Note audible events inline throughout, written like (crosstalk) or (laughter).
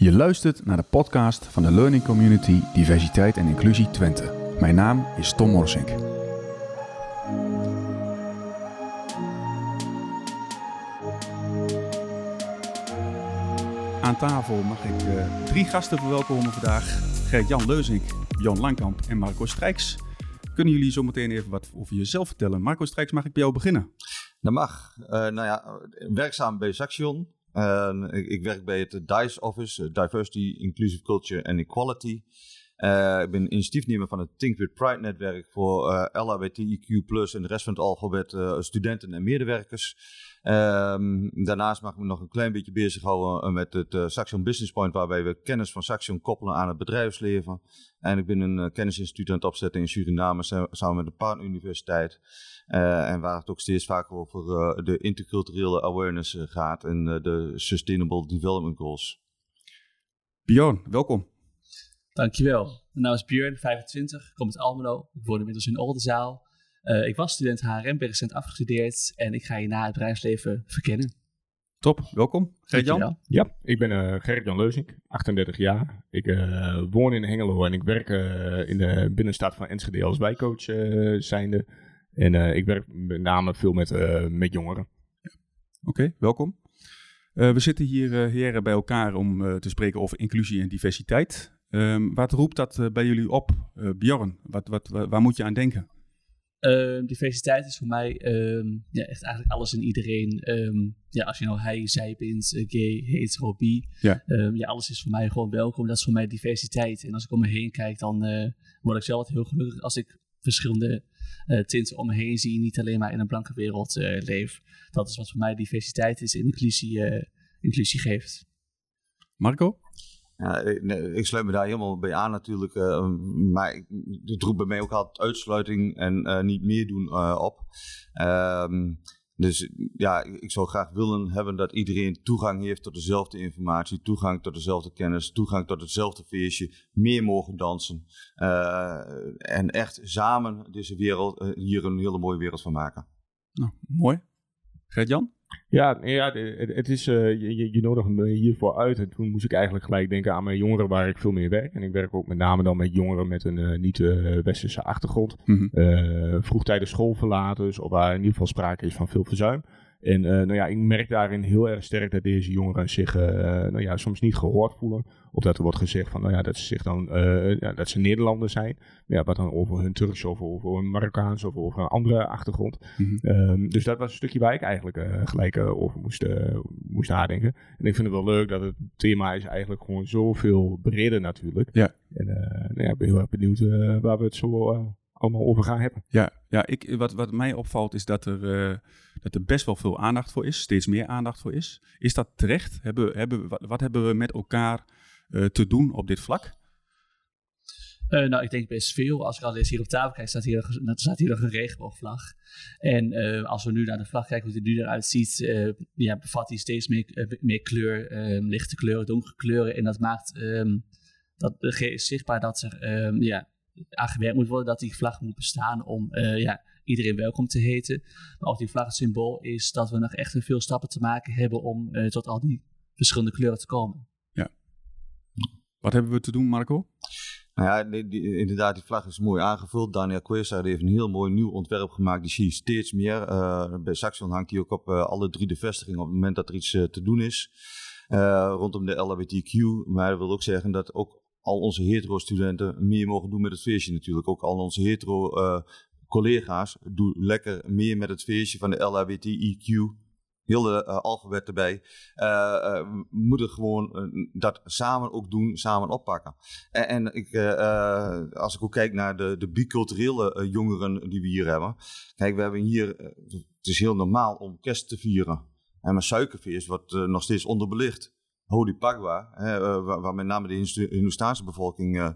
Je luistert naar de podcast van de Learning Community Diversiteit en Inclusie Twente. Mijn naam is Tom Morsink. Aan tafel mag ik uh, drie gasten verwelkomen vandaag. Gert-Jan Leuzink, Jan Langkamp en Marco Strijks. Kunnen jullie zo meteen even wat over jezelf vertellen? Marco Strijks, mag ik bij jou beginnen? Dat mag. Uh, nou ja, werkzaam bij Saxion. Uh, ik, ik, werk bij het DICE Office, Diversity, Inclusive Culture and Equality. Uh, ik ben initiatiefnemer van het Think with Pride netwerk voor uh, LHBTIQ+, en de rest van het alfabet, studenten en medewerkers. Um, daarnaast mag ik me nog een klein beetje bezighouden met het uh, Saxion Business Point, waarbij we kennis van Saxion koppelen aan het bedrijfsleven. En ik ben een uh, kennisinstituut aan het opzetten in Suriname samen met de Partneruniversiteit. Uh, en waar het ook steeds vaker over de interculturele awareness gaat en de Sustainable Development Goals. Bjorn, welkom. Dankjewel. Mijn naam is Björn, 25, ik kom uit Almelo. Ik woon inmiddels in Oldenzaal. Uh, ik was student HRM, ben recent afgestudeerd en ik ga je na het bedrijfsleven verkennen. Top, welkom. Gerrit-Jan? Ja, ik ben uh, Gerrit-Jan Leuzink, 38 jaar. Ik uh, woon in Hengelo en ik werk in de binnenstad van Enschede als wijkcoach zijnde. En ik werk met name veel met, met jongeren. Oké, okay, welkom. we zitten hier heren bij elkaar om te spreken over inclusie en diversiteit. Um, wat roept dat uh, bij jullie op, uh, Bjorn? Wat, wat, waar moet je aan denken? Uh, diversiteit is voor mij um, ja, echt eigenlijk alles en iedereen. Um, ja, als je nou hij, zij bent, uh, gay, hetero, bi. Ja. ja, alles is voor mij gewoon welkom. Dat is voor mij diversiteit. En als ik om me heen kijk, dan uh, word ik zelf heel gelukkig als ik verschillende tinten om me heen zie. Niet alleen maar in een blanke wereld leef. Dat is wat voor mij diversiteit is en inclusie, inclusie geeft. Marco? Ja, ik sluit me daar helemaal bij aan natuurlijk. Uh, maar het roept bij mij ook altijd uitsluiting en uh, niet meer doen uh, op. Um, dus ja, ik zou graag willen hebben dat iedereen toegang heeft tot dezelfde informatie, toegang tot dezelfde kennis, toegang tot hetzelfde feestje, meer mogen dansen. en echt samen deze wereld, hier een hele mooie wereld van maken. Nou, mooi. Gert-Jan? Ja, ja het, het is, uh, je, je nodigt me hiervoor uit. En toen moest ik eigenlijk gelijk denken aan mijn jongeren waar ik veel meer werk. En ik werk ook met name dan met jongeren met een uh, niet-westerse achtergrond. Mm -hmm. uh, vroegtijdig schoolverlaters, of waar in ieder geval sprake is van veel verzuim. En uh, nou ja, ik merk daarin heel erg sterk dat deze jongeren zich uh, nou ja, soms niet gehoord voelen. Of dat er wordt gezegd van, nou ja, dat ze, zich dan, uh, ja, dat ze Nederlanders zijn. Ja, wat dan over hun Turks of over hun Marokkaans of over een andere achtergrond. Mm -hmm. um, dus dat was een stukje waar ik eigenlijk gelijk over moest, moest nadenken. En ik vind het wel leuk dat het thema is eigenlijk gewoon zoveel breder natuurlijk. Ja. En nou ja, ik ben heel erg benieuwd waar we het zo allemaal over gaan hebben. Ja, ja ik, wat, wat mij opvalt is dat er, uh, dat er best wel veel aandacht voor is, steeds meer aandacht voor is. Is dat terecht? Hebben, hebben, wat, hebben we met elkaar uh, te doen op dit vlak? Uh, nou, ik denk best veel. Als ik al eens hier op tafel kijk, staat hier, staat hier nog een regenboogvlag. En als we nu naar de vlag kijken, hoe die nu eruit ziet, ja, bevat die steeds meer, meer kleur, lichte kleuren, donkere kleuren. En dat maakt um, dat, zichtbaar dat er um, ja, aan gewerkt moet worden dat die vlag moet bestaan om uh, ja, iedereen welkom te heten. Maar ook die vlag het symbool is dat we nog echt veel stappen te maken hebben om uh, tot al die verschillende kleuren te komen. Ja. Wat hebben we te doen, Marco? Nou ja, die, die, inderdaad, die vlag is mooi aangevuld. Daniel Quesa heeft een heel mooi nieuw ontwerp gemaakt. Die zie je steeds meer. Uh, bij Saxion hangt die ook op alle drie de vestigingen op het moment dat er iets te doen is. rondom de LHBTQ. Maar dat wil ook zeggen dat ook al onze hetero-studenten meer mogen doen met het feestje natuurlijk. Ook al onze hetero-collega's uh, doen lekker meer met het feestje van de LHBTIQ. Hele uh, alfabet erbij. We moeten gewoon dat samen ook doen, samen oppakken. En, en ik, als ik ook kijk naar de, de biculturele jongeren die we hier hebben. Kijk, we hebben hier, het is heel normaal om kerst te vieren. En mijn suikerfeest wordt nog steeds onderbelicht. Holy Pagwa, hè, uh, waar, waar, met name de Hindoestaanse bevolking uh,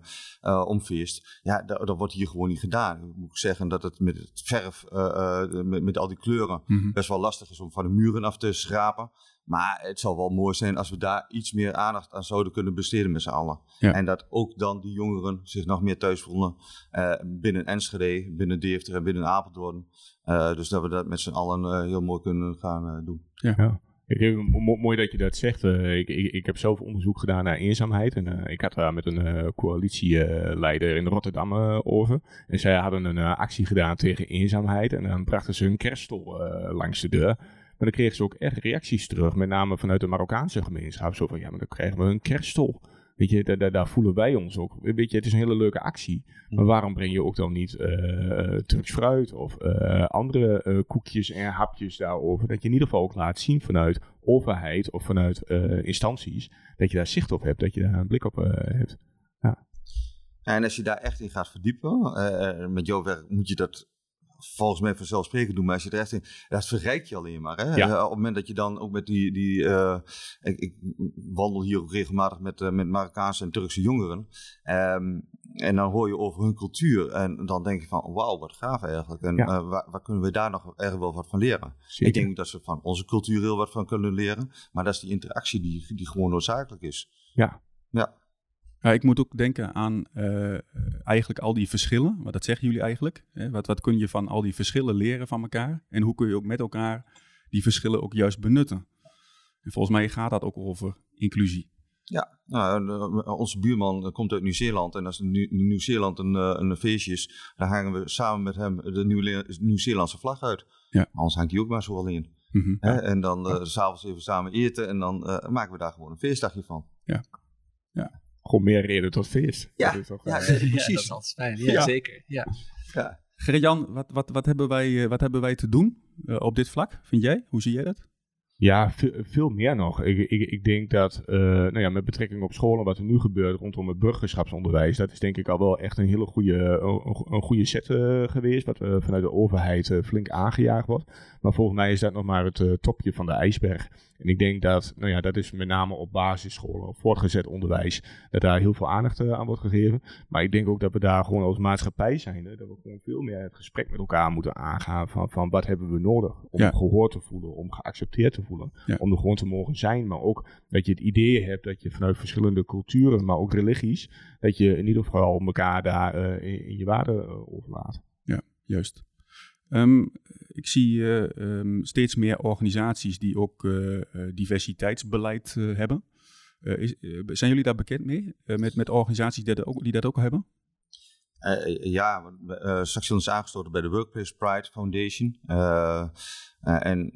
uh, omfeest, ja, dat, dat, wordt hier gewoon niet gedaan. Ik moet zeggen dat het met het verf, met, met, al die kleuren, mm -hmm. best wel lastig is om van de muren af te schrapen. Maar het zou wel mooi zijn als we daar iets meer aandacht aan zouden kunnen besteden met z'n allen. Ja. En dat ook dan die jongeren zich nog meer thuis voelen binnen Enschede, binnen Deventer en binnen Apeldoorn. dus dat we dat met z'n allen heel mooi kunnen gaan doen. Ja. Ik, mooi dat je dat zegt. Uh, ik, ik, ik, heb zelf onderzoek gedaan naar eenzaamheid. En uh, ik had daar met een uh, coalitieleider in Rotterdam over. En zij hadden een actie gedaan tegen eenzaamheid. En dan brachten ze hun kerststol langs de deur. Maar dan kregen ze ook echt reacties terug. Met name vanuit de Marokkaanse gemeenschap. Zo van, ja, maar dan krijgen we een kerststol. Weet je, daar, daar, voelen wij ons ook. Weet je, het is een hele leuke actie. Maar mm. waarom breng je ook dan niet uh, Turks fruit of uh, andere uh, koekjes en hapjes daarover? Dat je in ieder geval ook laat zien vanuit overheid of vanuit instanties. Dat je daar zicht op hebt, dat je daar een blik op hebt. Ja. En als je daar echt in gaat verdiepen, met jouw werk moet je dat volgens mij vanzelfsprekend doen. Maar als je er echt in, dat verrijkt je alleen maar. Hè? Ja. op het moment dat je dan ook met die, die uh, ik, ik, wandel hier ook regelmatig met, uh, met Marokkaanse en Turkse jongeren. Um, en dan hoor je over hun cultuur. En dan denk je van, wauw, wat gaaf eigenlijk. En ja. uh, waar, waar, kunnen we daar nog erg wel wat van leren? Zeker. Ik denk dat ze van onze cultuur heel wat van kunnen leren. Maar dat is die interactie die, die gewoon noodzakelijk is. Ja. Ja. Ja, ik moet ook denken aan uh, eigenlijk al die verschillen. Wat dat zeggen jullie eigenlijk? Hè? Wat, wat kun je van al die verschillen leren van elkaar? En hoe kun je ook met elkaar die verschillen ook juist benutten? En volgens mij gaat dat ook over inclusie. Ja, nou, eh, onze buurman komt uit Nieuw-Zeeland. En als Nieuw-Zeeland een, een feestje is, dan hangen we samen met hem de Nieuw-Zeelandse vlag uit. Ja. Anders hangt hij ook maar zo alleen. Mm -hmm. En dan uh, s'avonds even samen eten en dan uh, maken we daar gewoon een feestdagje van. Ja. ja gewoon meer reden tot feest. Ja, dat is toch, ja, uh, (laughs) precies. dat is fijn. Ja, zeker. Ja. ja. Gerrit-Jan, wat, wat, wat, hebben wij, eh, wat hebben wij te doen uh, op dit vlak, vind jij? Hoe zie jij dat? Ja, veel, meer nog. Ik, ik, ik denk dat uh, nou ja, met betrekking op scholen, wat er nu gebeurt rondom het burgerschapsonderwijs, dat is denk ik al wel echt een hele goede, een, een goede set uh, geweest, wat uh, vanuit de overheid flink aangejaagd wordt. Maar volgens mij is dat nog maar het topje van de ijsberg. En ik denk dat, nou ja, dat is met name op basisscholen, op voortgezet onderwijs, dat daar heel veel aandacht aan wordt gegeven. Maar ik denk ook dat we daar gewoon als maatschappij zijn, dat we gewoon veel meer het gesprek met elkaar moeten aangaan van, van wat hebben we nodig om gehoord te voelen, om geaccepteerd te voelen. Om er gewoon te mogen zijn. Maar ook dat je het idee hebt dat je vanuit verschillende culturen, maar ook religies, dat je in ieder geval elkaar daar uh, in, je waarde uh, overlaat. Ja, juist. Um, ik zie uh, um, steeds meer organisaties die ook diversiteitsbeleid hebben. Zijn jullie daar bekend mee? met, met organisaties die dat ook, die dat ook hebben? Ja, straks is aangesloten bij de Workplace Pride Foundation. En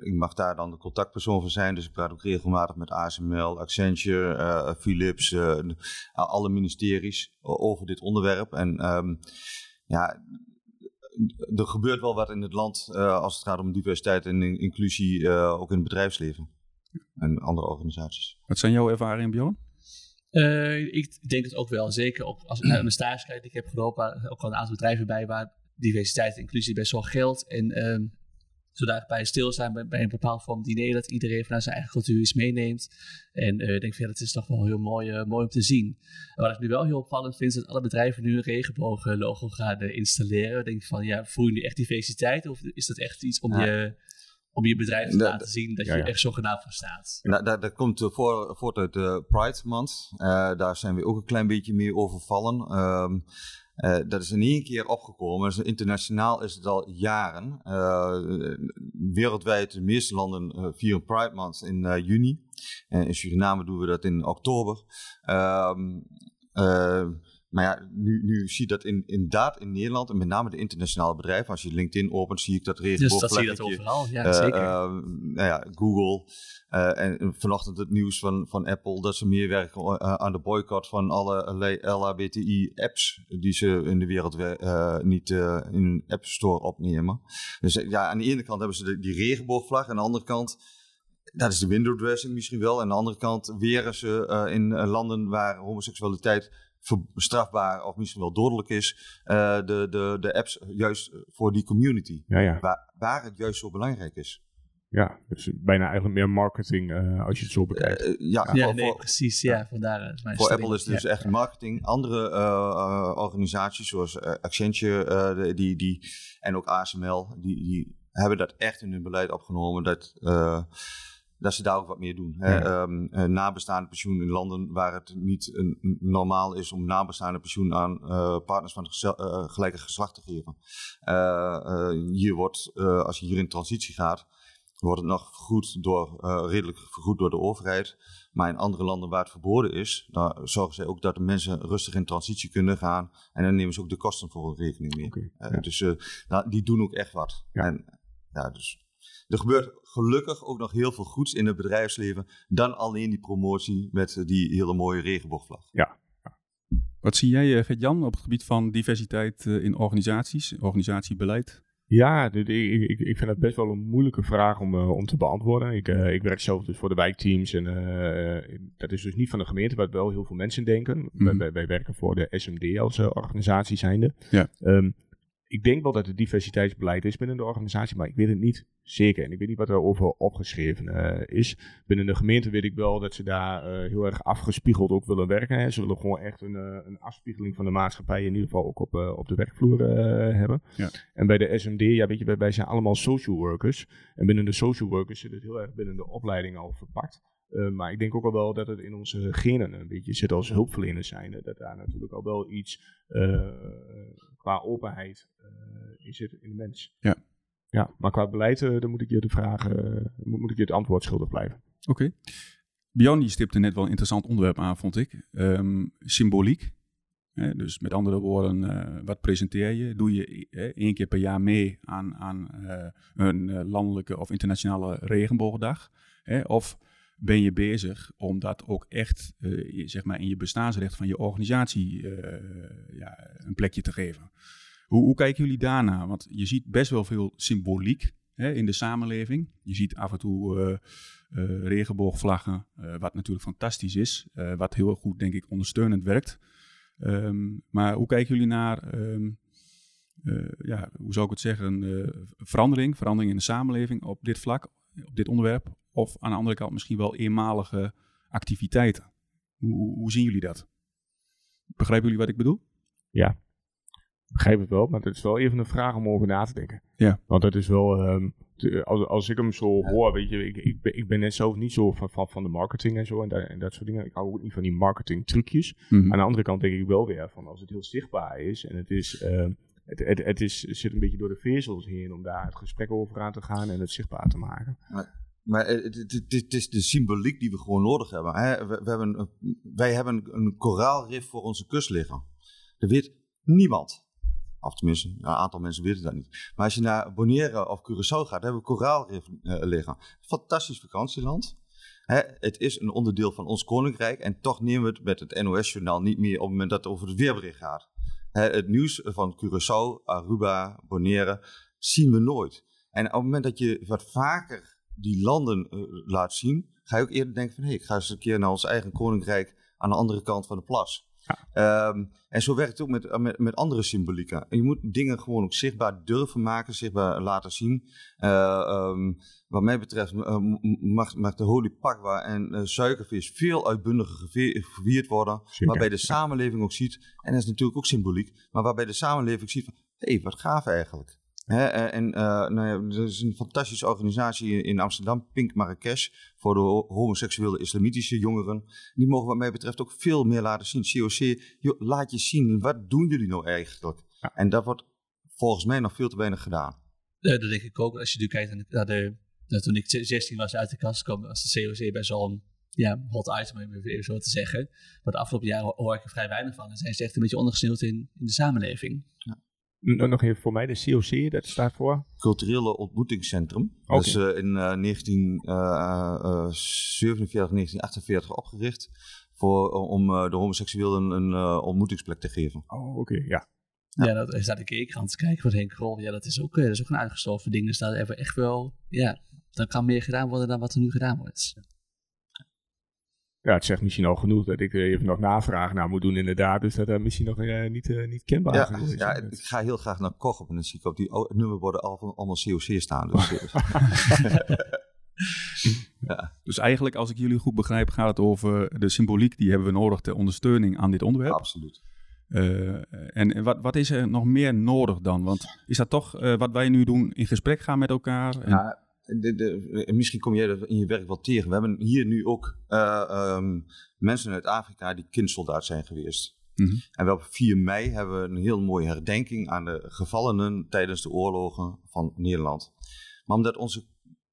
ik mag daar dan de contactpersoon van zijn. Dus ik praat ook regelmatig met ASML, Accenture, Philips, alle ministeries over dit onderwerp. En um, ja, er gebeurt wel wat in het land als het gaat om diversiteit en inclusie, ook in het bedrijfsleven en andere organisaties. Wat zijn jouw ervaringen, Bjorn? Uh, ik denk het ook wel. Zeker op, als ik naar een stage kijk. Ik heb gelopen ook al een aantal bedrijven bij waar diversiteit en inclusie best wel geldt. En um, zodra bij stilstaan bij, bij een bepaald vorm diner, dat iedereen vanuit zijn eigen cultuur iets meeneemt. En uh, ik denk van ja, dat is toch wel heel mooi, uh, mooi om te zien. wat ik nu wel heel opvallend vind, is dat alle bedrijven nu een regenbooglogo gaan installeren. Ik denk van ja, voel je nu echt diversiteit of is dat echt iets om je om je bedrijf te laten zien dat je er zogenaamd voor staat. Nou, dat, dat komt uh, voor, voort uit de Pride Month. Uh, daar zijn we ook een klein beetje mee overvallen. Um, uh, dat is in één keer opgekomen. Dus internationaal is het al jaren. Uh, wereldwijd, de meeste landen uh, vieren Pride Month in juni. In Suriname doen we dat in oktober. Um, maar ja, nu, nu zie je dat in, inderdaad in Nederland en met name de internationale bedrijven. Als je LinkedIn opent, zie ik dat regenboog. Dus dat zie je dat overal, ja, uh, zeker. Uh, nou ja, Google uh, en vanochtend het nieuws van, van Apple dat ze meer werken aan de boycott van alle LHBTI-apps die ze in de wereld niet in hun App Store opnemen. Dus ja, aan de ene kant hebben ze de, die regenboogvlag, aan de andere kant dat is de window dressing misschien wel. En aan de andere kant weren ze uh, in landen waar homoseksualiteit strafbaar of misschien wel dodelijk is, uh, de, de, de apps juist voor die community. Ja, ja. Waar, waar het juist zo belangrijk is. Ja, dus bijna eigenlijk meer marketing uh, als je het zo bekijkt. Uh, ja, ja voor, nee, precies. Ja, vandaar mijn Voor Apple is het dus echt marketing. Andere organisaties zoals Accenture die, die, en ook ASML, die, die hebben dat echt in hun beleid opgenomen. Dat dat ze daar ook wat meer doen. Hè? Um, nabestaande pensioen in landen waar het niet een, normaal is om nabestaande pensioen aan uh, partners van het uh, gelijke geslacht te geven. Uh, hier wordt, als je hier in transitie gaat, wordt het nog vergoed door, redelijk vergoed door de overheid. Maar in andere landen waar het verboden is, daar zorgen zij ook dat de mensen rustig in transitie kunnen gaan. En dan nemen ze ook de kosten voor een rekening mee. Dus nou, die doen ook echt wat. Ja. En, ja, dus er gebeurt gelukkig ook nog heel veel goeds in het bedrijfsleven dan alleen die promotie met die hele mooie regenboogvlag. Ja. Wat zie jij, eh, Gert-Jan, op het gebied van diversiteit eh, in organisaties, organisatiebeleid? Ja, ik, ik, ik vind dat best wel een moeilijke vraag om, uh, om te beantwoorden. Ik, uh, ik werk zelf dus voor de wijkteams en uh, dat is dus niet van de gemeente, waar wel heel veel mensen denken. Mm -hmm. wij, wij, werken voor de SMD als organisatie zijnde. Ja. Um, ik denk wel dat het diversiteitsbeleid is binnen de organisatie, maar ik weet het niet zeker. En ik weet niet wat er over opgeschreven uh, is. Binnen de gemeente weet ik wel dat ze daar uh, heel erg afgespiegeld ook willen werken. Hè. Ze willen gewoon echt een, uh, een afspiegeling van de maatschappij in ieder geval ook op, op de werkvloer hebben. Ja. En bij de SMD, ja weet je, wij zijn allemaal social workers. En binnen de social workers zit het heel erg binnen de opleiding al verpakt. Uh, maar ik denk ook al wel dat het in onze genen een beetje zit als hulpverleners zijn. Dat daar natuurlijk al wel iets uh, qua openheid uh, in zit in de mens. Ja. Ja, maar qua beleid, dan moet ik je de vraag, moet, moet, ik je het antwoord schuldig blijven. Oké. Okay. Bjorn die stipte net wel een interessant onderwerp aan, vond ik. Um, symboliek. dus met andere woorden, wat presenteer je? Doe je één keer per jaar mee aan, aan een landelijke of internationale regenboogdag? of ben je bezig om dat ook echt uh, zeg maar in je bestaansrecht van je organisatie uh, ja, een plekje te geven. Hoe, hoe, kijken jullie daarna? Want je ziet best wel veel symboliek hè, in de samenleving. Je ziet af en toe uh, regenboogvlaggen, wat natuurlijk fantastisch is. wat heel goed, denk ik, ondersteunend werkt. Um, maar hoe kijken jullie naar, um, ja, hoe zou ik het zeggen, verandering, verandering in de samenleving op dit vlak, op dit onderwerp? Of aan de andere kant misschien wel eenmalige activiteiten. Hoe, hoe zien jullie dat? Begrijpen jullie wat ik bedoel? Ja, begrijp het wel, maar het is wel even een vraag om over na te denken. Ja. Want het is wel, um, als, als ik hem zo hoor, weet je, ik, ik, ben, ik ben net zelf niet zo van, van, van de marketing en zo en, en dat soort dingen. Ik hou ook niet van die marketing trucjes. Mm Aan de andere kant denk ik wel weer van als het heel zichtbaar is en het is... Het, het, het is, zit een beetje door de vezels heen om daar het gesprek over aan te gaan en het zichtbaar te maken. Maar maar het, is de symboliek die we gewoon nodig hebben. Hè? We, we hebben wij hebben een koraalrif voor onze kust liggen. Dat weet niemand. Of tenminste, een aantal mensen weten dat niet. Maar als je naar Bonaire of Curaçao gaat, hebben we koraalrif uh, liggen. Fantastisch vakantieland. Hè? Het is een onderdeel van ons koninkrijk. En toch nemen we het met het NOS-journaal niet meer op het moment dat het over het weerbericht gaat. Hè, het nieuws van Curaçao, Aruba, Bonaire zien we nooit. En op het moment dat je wat vaker die landen uh, laat zien, ga je ook eerder denken van hé, hey, ik ga eens een keer naar ons eigen koninkrijk aan de andere kant van de plas. Ja. Um, en zo werkt het ook met, met, met andere symbolieken. je moet dingen gewoon ook zichtbaar durven maken, zichtbaar laten zien. Uh, um, wat mij betreft uh, mag, mag de Holy Pakwa en uh, suikervis veel uitbundiger gevierd worden. Zeker. Waarbij de samenleving ook ziet, en dat is natuurlijk ook symboliek, maar waarbij de samenleving ziet van hé, hey, wat gaaf eigenlijk. Eh, en uh, nou ja, er is een fantastische organisatie in Amsterdam, Pink Marrakesh, voor de homoseksuele islamitische jongeren. Die mogen wat mij betreft ook veel meer laten zien. COC, joh, laat je zien, wat doen jullie nou eigenlijk? Ja. En dat wordt volgens mij nog veel te weinig gedaan. Dat denk ik ook. Als je nu kijkt naar de, naar toen ik 16 was uit de kast kwam, was de COC bij zo'n ja, hot item, om even zo te zeggen. Maar de afgelopen jaren hoor ik er vrij weinig van. En zijn ze echt een beetje ondergesneeuwd in, in de samenleving. Ja. Nog even voor mij, de COC, dat staat voor? Culturele Ontmoetingscentrum. Okay. Dat is uh, in uh, 1947, 1948 opgericht. Voor, om uh, de homoseksuelen een, een ontmoetingsplek te geven. Oh, oké, okay, ja. Ja, ja dat is daar de aan te kijken voor Henk Grol. Ja, dat is ook, dat is ook een uitgestoven ding. Dus daar hebben we echt wel, ja, dan kan meer gedaan worden dan wat er nu gedaan wordt ja, het zegt misschien al genoeg dat ik even nog navraag naar moet doen inderdaad. Dus dat is misschien nog uh, niet, uh, niet kenbaar ja, is. Ja, ik ga heel graag naar Koch op en dan zie ik op die nummerborden al, allemaal COC staan. Dus, (laughs) (laughs) ja. dus eigenlijk, als ik jullie goed begrijp, gaat het over de symboliek die hebben we nodig ter ondersteuning aan dit onderwerp. Absoluut. Uh, en wat, wat is er nog meer nodig dan? Want is dat toch wat wij nu doen, in gesprek gaan met elkaar? En... Ja, de, de, misschien kom jij er in je werk wel tegen. We hebben hier nu ook uh, um, mensen uit Afrika die kindsoldaat zijn geweest. Mm -hmm. En op 4 mei hebben we een heel mooie herdenking aan de gevallenen tijdens de oorlogen van Nederland. Maar omdat onze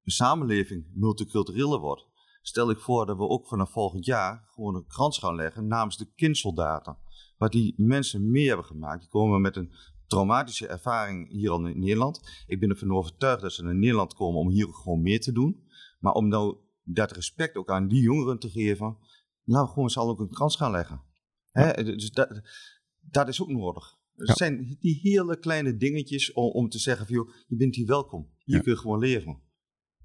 samenleving multicultureler wordt, stel ik voor dat we ook vanaf volgend jaar gewoon een krans gaan leggen namens de kindsoldaten. Wat die mensen mee hebben gemaakt. Die komen met een traumatische ervaring hier al in Nederland. Ik ben ervan overtuigd dat ze naar Nederland komen om hier gewoon meer te doen. Maar om nou dat respect ook aan die jongeren te geven, nou gewoon zal ook een krans gaan leggen. Hè? Dus dat, dat is ook nodig. Het zijn die hele kleine dingetjes om, om te zeggen van, joh, je bent hier welkom. Hier ja. kun je gewoon leven.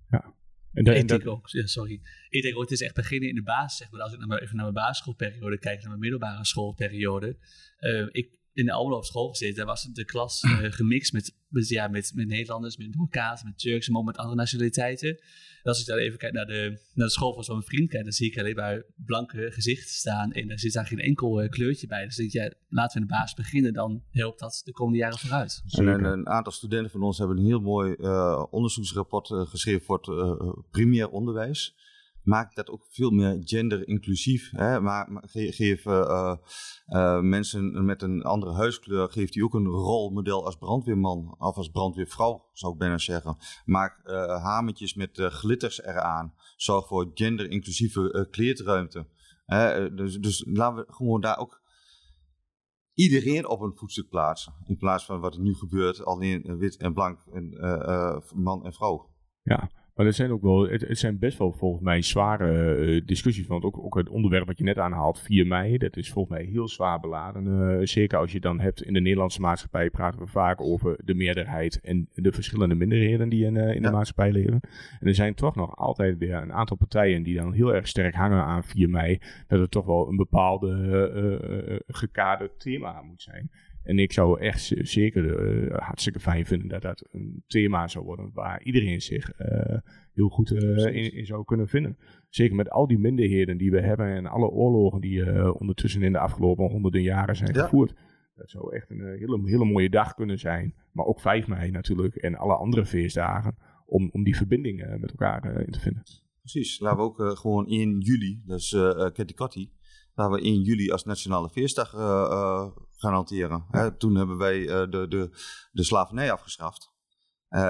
Ja. En, de, ik denk ook, sorry. Ik denk ook, het is echt beginnen in de basis. Zeg maar, als ik naar mijn, even naar mijn basisschoolperiode kijk, naar mijn middelbare schoolperiode. Uh, ik, in de Almelo op school gezeten. Daar was de klas uh, gemixt met, met, ja, met, met Nederlanders, met Marokkaans, met Turks, maar ook met andere nationaliteiten. En als ik dan even kijk naar de, naar de school van zo'n vriend kijk, dan zie ik alleen maar blanke gezichten staan. En daar zit daar geen enkel uh, kleurtje bij. Dus denk je, ja, laten we in de basis beginnen, dan helpt dat de komende jaren vooruit. En een, een aantal studenten van ons hebben een heel mooi uh, onderzoeksrapport geschreven voor het primair onderwijs maak dat ook veel meer gender-inclusief. Maar, geef uh, uh, mensen met een andere huiskleur geeft die ook een rolmodel als brandweerman of als brandweervrouw, zou ik bijna zeggen. Maak uh, hamertjes met glitters eraan. Zorg voor gender-inclusieve kleedruimte. dus, dus laten we gewoon daar ook iedereen op een voetstuk plaatsen. In plaats van wat er nu gebeurt, alleen wit en blank, en, man en vrouw. Ja, maar het zijn ook wel, het, zijn best wel volgens mij zware uh, discussies. Want ook, ook het onderwerp wat je net aanhaalt, 4 mei, dat is volgens mij heel zwaar beladen. Uh, zeker als je dan hebt in de Nederlandse maatschappij, praten we vaak over de meerderheid en de verschillende minderheden die in, uh, in de maatschappij leven. En er zijn toch nog altijd weer een aantal partijen die dan heel erg sterk hangen aan 4 mei. Dat het toch wel een bepaalde gekaderd thema moet zijn. En ik zou echt zeker uh, hartstikke fijn vinden dat dat een thema zou worden waar iedereen zich uh, heel goed uh, in, in, zou kunnen vinden. Zeker met al die minderheden die we hebben en alle oorlogen die ondertussen in de afgelopen honderden jaren zijn gevoerd. Dat zou echt een hele, hele mooie dag kunnen zijn. Maar ook 5 mei natuurlijk en alle andere feestdagen om, om die verbinding met elkaar in te vinden. Precies, laten we ook gewoon 1 juli, dus uh, Ketty Laten we 1 juli als nationale feestdag uh, uh, gaan hanteren. Hè, toen hebben wij uh, de, de, de slavernij afgeschaft.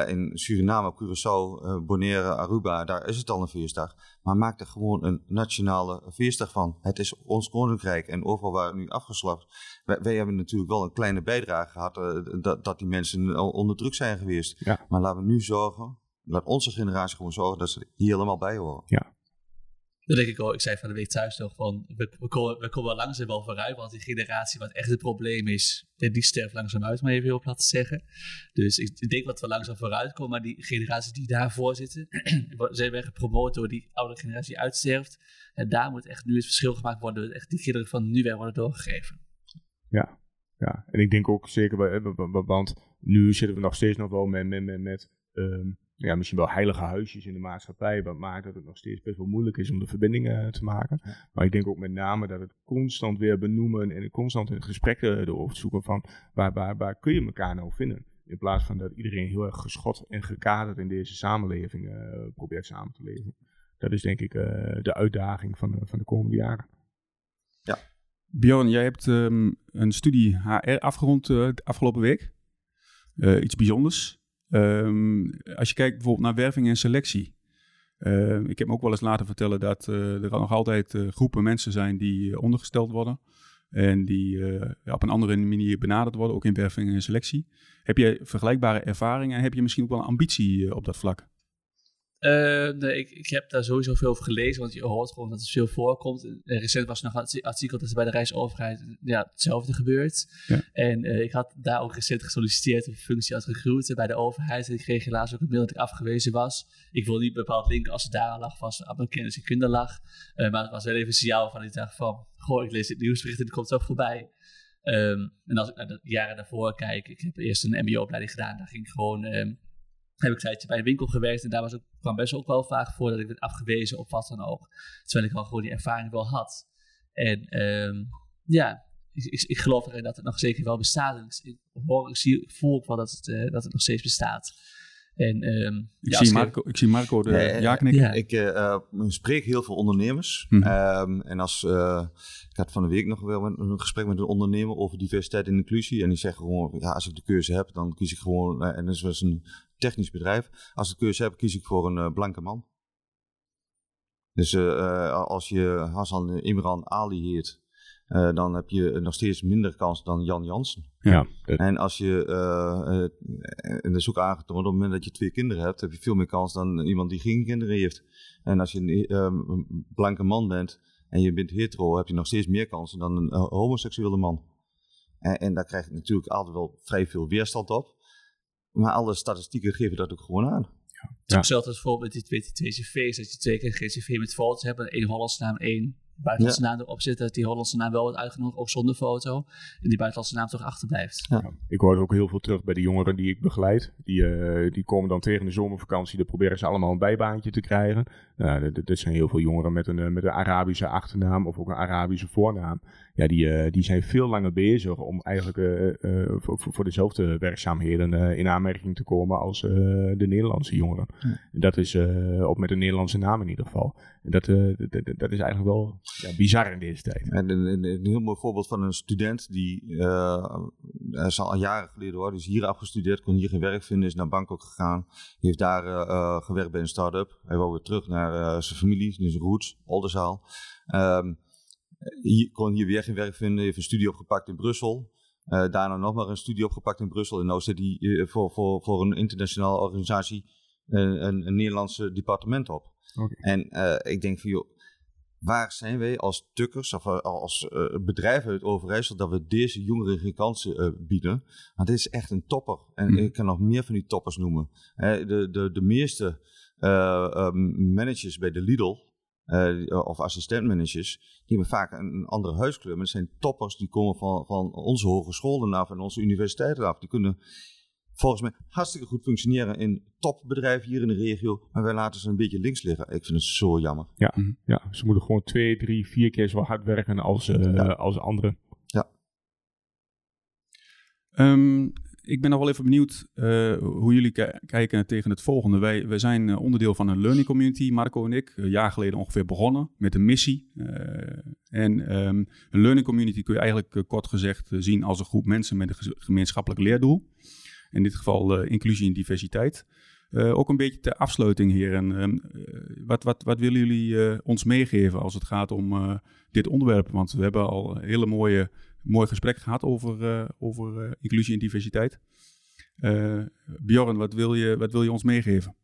in Suriname, Curaçao, Bonaire, Aruba, daar is het al een feestdag. Maar maak er gewoon een nationale feestdag van. Het is ons koninkrijk en overal waar het nu afgeslacht. Wij, wij hebben natuurlijk wel een kleine bijdrage gehad dat, dat die mensen onder druk zijn geweest. Ja. Maar laten we nu zorgen, laat onze generatie gewoon zorgen dat ze hier helemaal bij horen. Ja. Dat denk ik ook. Ik zei van de week thuis nog van, we, komen, we komen langzaam wel vooruit, want die generatie wat echt het probleem is, die sterft langzaam uit, maar even heel plat te zeggen. Dus ik, denk dat we langzaam vooruit komen, maar die generatie die daarvoor zitten, (clears throat) zijn we gepromoot door die oude generatie uitsterft. En daar moet echt nu het verschil gemaakt worden, dat echt die kinderen van nu weer worden doorgegeven. Ja, ja. en ik denk ook zeker, want nu zitten we nog steeds nog wel met, met, met, met um, ja, misschien wel heilige huisjes in de maatschappij, wat maakt dat het nog steeds best wel moeilijk is om de verbindingen eh, te maken. Maar ik denk ook met name dat het constant weer benoemen en constant in gesprekken erover zoeken van waar, waar, waar kun je elkaar nou vinden. In plaats van dat iedereen heel erg geschot en gekaderd in deze samenleving uh, probeert samen te leven. Dat is denk ik uh, de uitdaging van de, van de komende jaren. Ja. Bjorn, jij hebt um, een studie HR afgerond afgelopen week. iets bijzonders. Um, als je kijkt bijvoorbeeld naar werving en selectie. Uh, ik heb me ook wel eens laten vertellen dat uh, er nog altijd uh, groepen mensen zijn die ondergesteld worden. En die op een andere manier benaderd worden, ook in werving en selectie. Heb jij vergelijkbare ervaringen en heb je misschien ook wel een ambitie op dat vlak? Uh, nee, ik, ik heb daar sowieso veel over gelezen, want je hoort gewoon dat het veel voorkomt. Uh, recent was er nog een artikel dat er bij de Rijksoverheid ja, hetzelfde gebeurt. Ja. En uh, ik had daar ook recent gesolliciteerd op een functie als recruiter bij de overheid. En ik kreeg helaas ook een mail dat ik afgewezen was. Ik wil niet bepaald linken als het daar aan lag, was aan mijn kennis en kunde lag. maar het was wel even een signaal van ik dacht van, goh, ik lees dit nieuwsbericht en het komt zo voorbij. Um, en als ik naar de jaren daarvoor kijk, ik heb eerst een mbo-opleiding gedaan. Daar ging ik gewoon... Um, heb ik tijdje bij een winkel gewerkt en daar was ook, kwam best ook wel vaak voor dat ik werd afgewezen op wat dan ook. Terwijl ik al gewoon die ervaring wel had. En um, ja, ik, ik, ik, geloof erin dat het nog zeker wel bestaat. Ik, hoor, ik zie, voel ook wel dat het, uh, dat het nog steeds bestaat. En, ehm, ik, zie Marco, ik zie Marco de ja, ja knikken. Ik uh, spreek heel veel ondernemers. Mm -hmm. en als, uh, ik had van de week nog wel een gesprek met een ondernemer over diversiteit en inclusie. En die zeggen gewoon, ja, als ik de keuze heb, dan kies ik gewoon, en dat is een technisch bedrijf. Als ik de keuze heb, kies ik voor een blanke man. Dus als je Hassan Imran Ali heet, uh, dan heb je nog steeds minder kans dan Jan Jansen. Ja, En als je, uh, uh, en dat is ook aangetoond, op het moment dat je twee kinderen hebt, heb je veel meer kans dan iemand die geen kinderen heeft. En als je een, een blanke man bent en je bent hetero, heb je nog steeds meer kansen dan een homoseksuele man. En, en daar krijg je natuurlijk altijd wel vrij veel weerstand op. Maar alle statistieken geven dat ook gewoon aan. Ja. Het is voorbeeld met die twee cv's, dat je twee keer GCV met foto's hebt, één Hollands naam, één buitenlandse naam erop zit, dat die Hollandse naam wel wordt uitgenodigd, ook zonder foto. En die buitenlandse naam toch achterblijft. Ja. Ik hoor ook heel veel terug bij de jongeren die ik begeleid. Die, uh, die komen dan tegen de zomervakantie, dan proberen ze allemaal een bijbaantje te krijgen. Nou, dit zijn heel veel jongeren met een, eh, met een Arabische achternaam of ook een Arabische voornaam. Ja, die, uh, die zijn veel langer bezig om eigenlijk uh, uh, voor, voor, dezelfde werkzaamheden in aanmerking te komen als de Nederlandse jongeren. Ja. Dat is ook met een Nederlandse naam in ieder geval. Dat, dat, dat is eigenlijk wel ja, bizar in deze tijd. En een, een, een, heel mooi voorbeeld van een student die, uh, is al jaren geleden hoor, is hier afgestudeerd, kon hier geen werk vinden, is naar Bangkok gegaan. Die heeft daar uh, gewerkt bij een start-up. Hij wou weer terug naar uh, zijn familie, zijn roots, Oldenzaal. Um, hier, kon hier weer geen werk vinden, heeft een studie opgepakt in Brussel. Daarna nog maar een studie opgepakt in Brussel. En nu zit hij voor, voor, voor een internationale organisatie een, een, een Nederlandse departement op. Okay. En ik denk van joh, waar zijn wij als tukkers of eh, als uh, bedrijf uit Overijssel dat we deze jongeren geen kansen uh, bieden? Want dit is echt een topper. En mm. ik kan nog meer van die toppers noemen. de, de, de meeste uh, managers bij de Lidl, of assistentmanagers, die hebben vaak een, een, andere huiskleur. Maar dat zijn toppers die komen van, van onze hogescholen af en onze universiteiten af. Die kunnen volgens mij hartstikke goed functioneren in topbedrijven hier in de regio. Maar wij laten ze een beetje links liggen. Ik vind het zo jammer. Ja, ja ze moeten gewoon twee, drie, vier keer zo hard werken als, uh, als anderen. Ja. Um, ik ben nog wel even benieuwd uh, hoe jullie kijken tegen het volgende. Wij, wij zijn uh, onderdeel van een learning community, Marco en ik. Een jaar geleden ongeveer begonnen met een missie. Uh, en um, een learning community kun je eigenlijk kort gezegd zien als een groep mensen met een gemeenschappelijk leerdoel. In dit geval uh, inclusie en diversiteit. Uh, ook een beetje ter afsluiting, heren. Uh, wat, wat, wat willen jullie ons meegeven als het gaat om dit onderwerp? Want we hebben al een hele mooie, mooi gesprek gehad over, over inclusie en diversiteit. Bjorn, wat wil, je, wat wil je ons meegeven?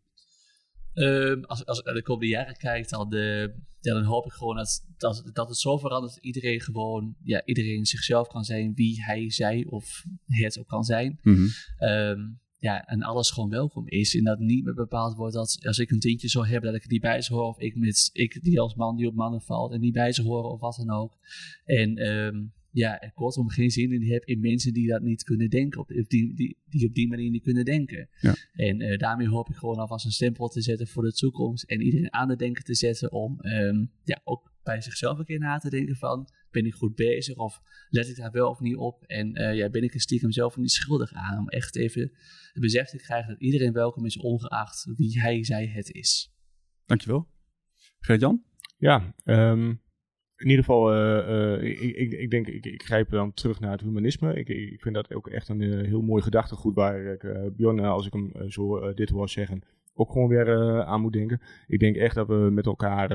Uh, als, als ik de komende jaren kijkt, dan, de, dan hoop ik gewoon dat, dat, dat het zo verandert dat iedereen gewoon, ja, iedereen zichzelf kan zijn wie hij, zij of het ook kan zijn. Mm -hmm. um, ja, en alles gewoon welkom is. En dat niet meer bepaald wordt dat als ik een tintje zou hebben, dat ik er niet bij zou horen. Of ik, met, ik die als man die op mannen valt en niet bij zou horen of wat dan ook. En um, ja, kortom geen zin in heb in mensen die dat niet kunnen denken, op, die, die, die op die manier niet kunnen denken. Ja. En uh, daarmee hoop ik gewoon alvast een stempel te zetten voor de toekomst en iedereen aan het denken te zetten om um, ja, ook bij zichzelf een keer na te denken van, ben ik goed bezig of let ik daar wel of niet op en uh, ja, ben ik er stiekem zelf niet schuldig aan om echt even het besef te krijgen dat iedereen welkom is ongeacht wie hij, zij, het is. Dankjewel. Gert-Jan? Ja, um, in ieder geval, uh, uh, ik, ik, ik, denk, ik, ik grijp dan terug naar het humanisme. Ik, ik vind dat ook echt een uh, heel mooi gedachtegoed waar ik Bjorn, als ik hem zo dit hoor zeggen, ook gewoon weer aan moet denken. Ik denk echt dat we met elkaar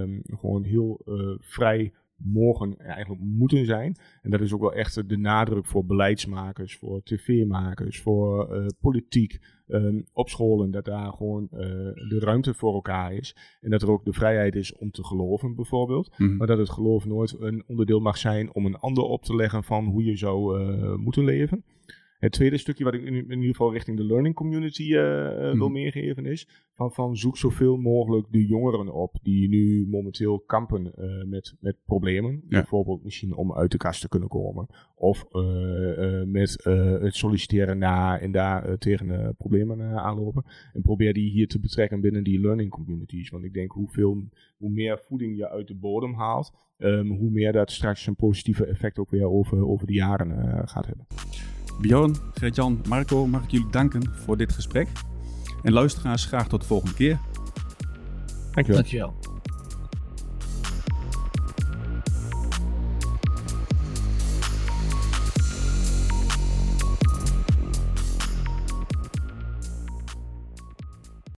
um, gewoon heel vrij morgen eigenlijk moeten zijn. En dat is ook wel echt de nadruk voor beleidsmakers, voor tv-makers, voor uh, politiek, um, op scholen. Dat daar gewoon uh, de ruimte voor elkaar is. En dat er ook de vrijheid is om te geloven, bijvoorbeeld. Mm. Maar dat het geloof nooit een onderdeel mag zijn om een ander op te leggen van hoe je zou uh, moeten leven. Het tweede stukje wat ik in, in ieder geval richting de learning community uh, mm. wil meegeven is, van, van zoek zoveel mogelijk de jongeren op die nu momenteel kampen uh, met, met problemen. Ja. Bijvoorbeeld misschien om uit de kast te kunnen komen. Of met het solliciteren na en daar tegen problemen aanlopen. En probeer die hier te betrekken binnen die learning communities. Want ik denk hoeveel, hoe meer voeding je uit de bodem haalt, um, hoe meer dat straks een positieve effect ook weer over, over de jaren gaat hebben. Bjorn, Gert-Jan, Marco, mag ik jullie danken voor dit gesprek. En luisteraars, graag tot de volgende keer. Dankjewel. Dankjewel.